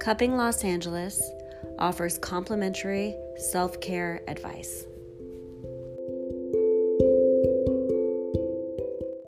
Cupping Los Angeles offers complimentary self care advice.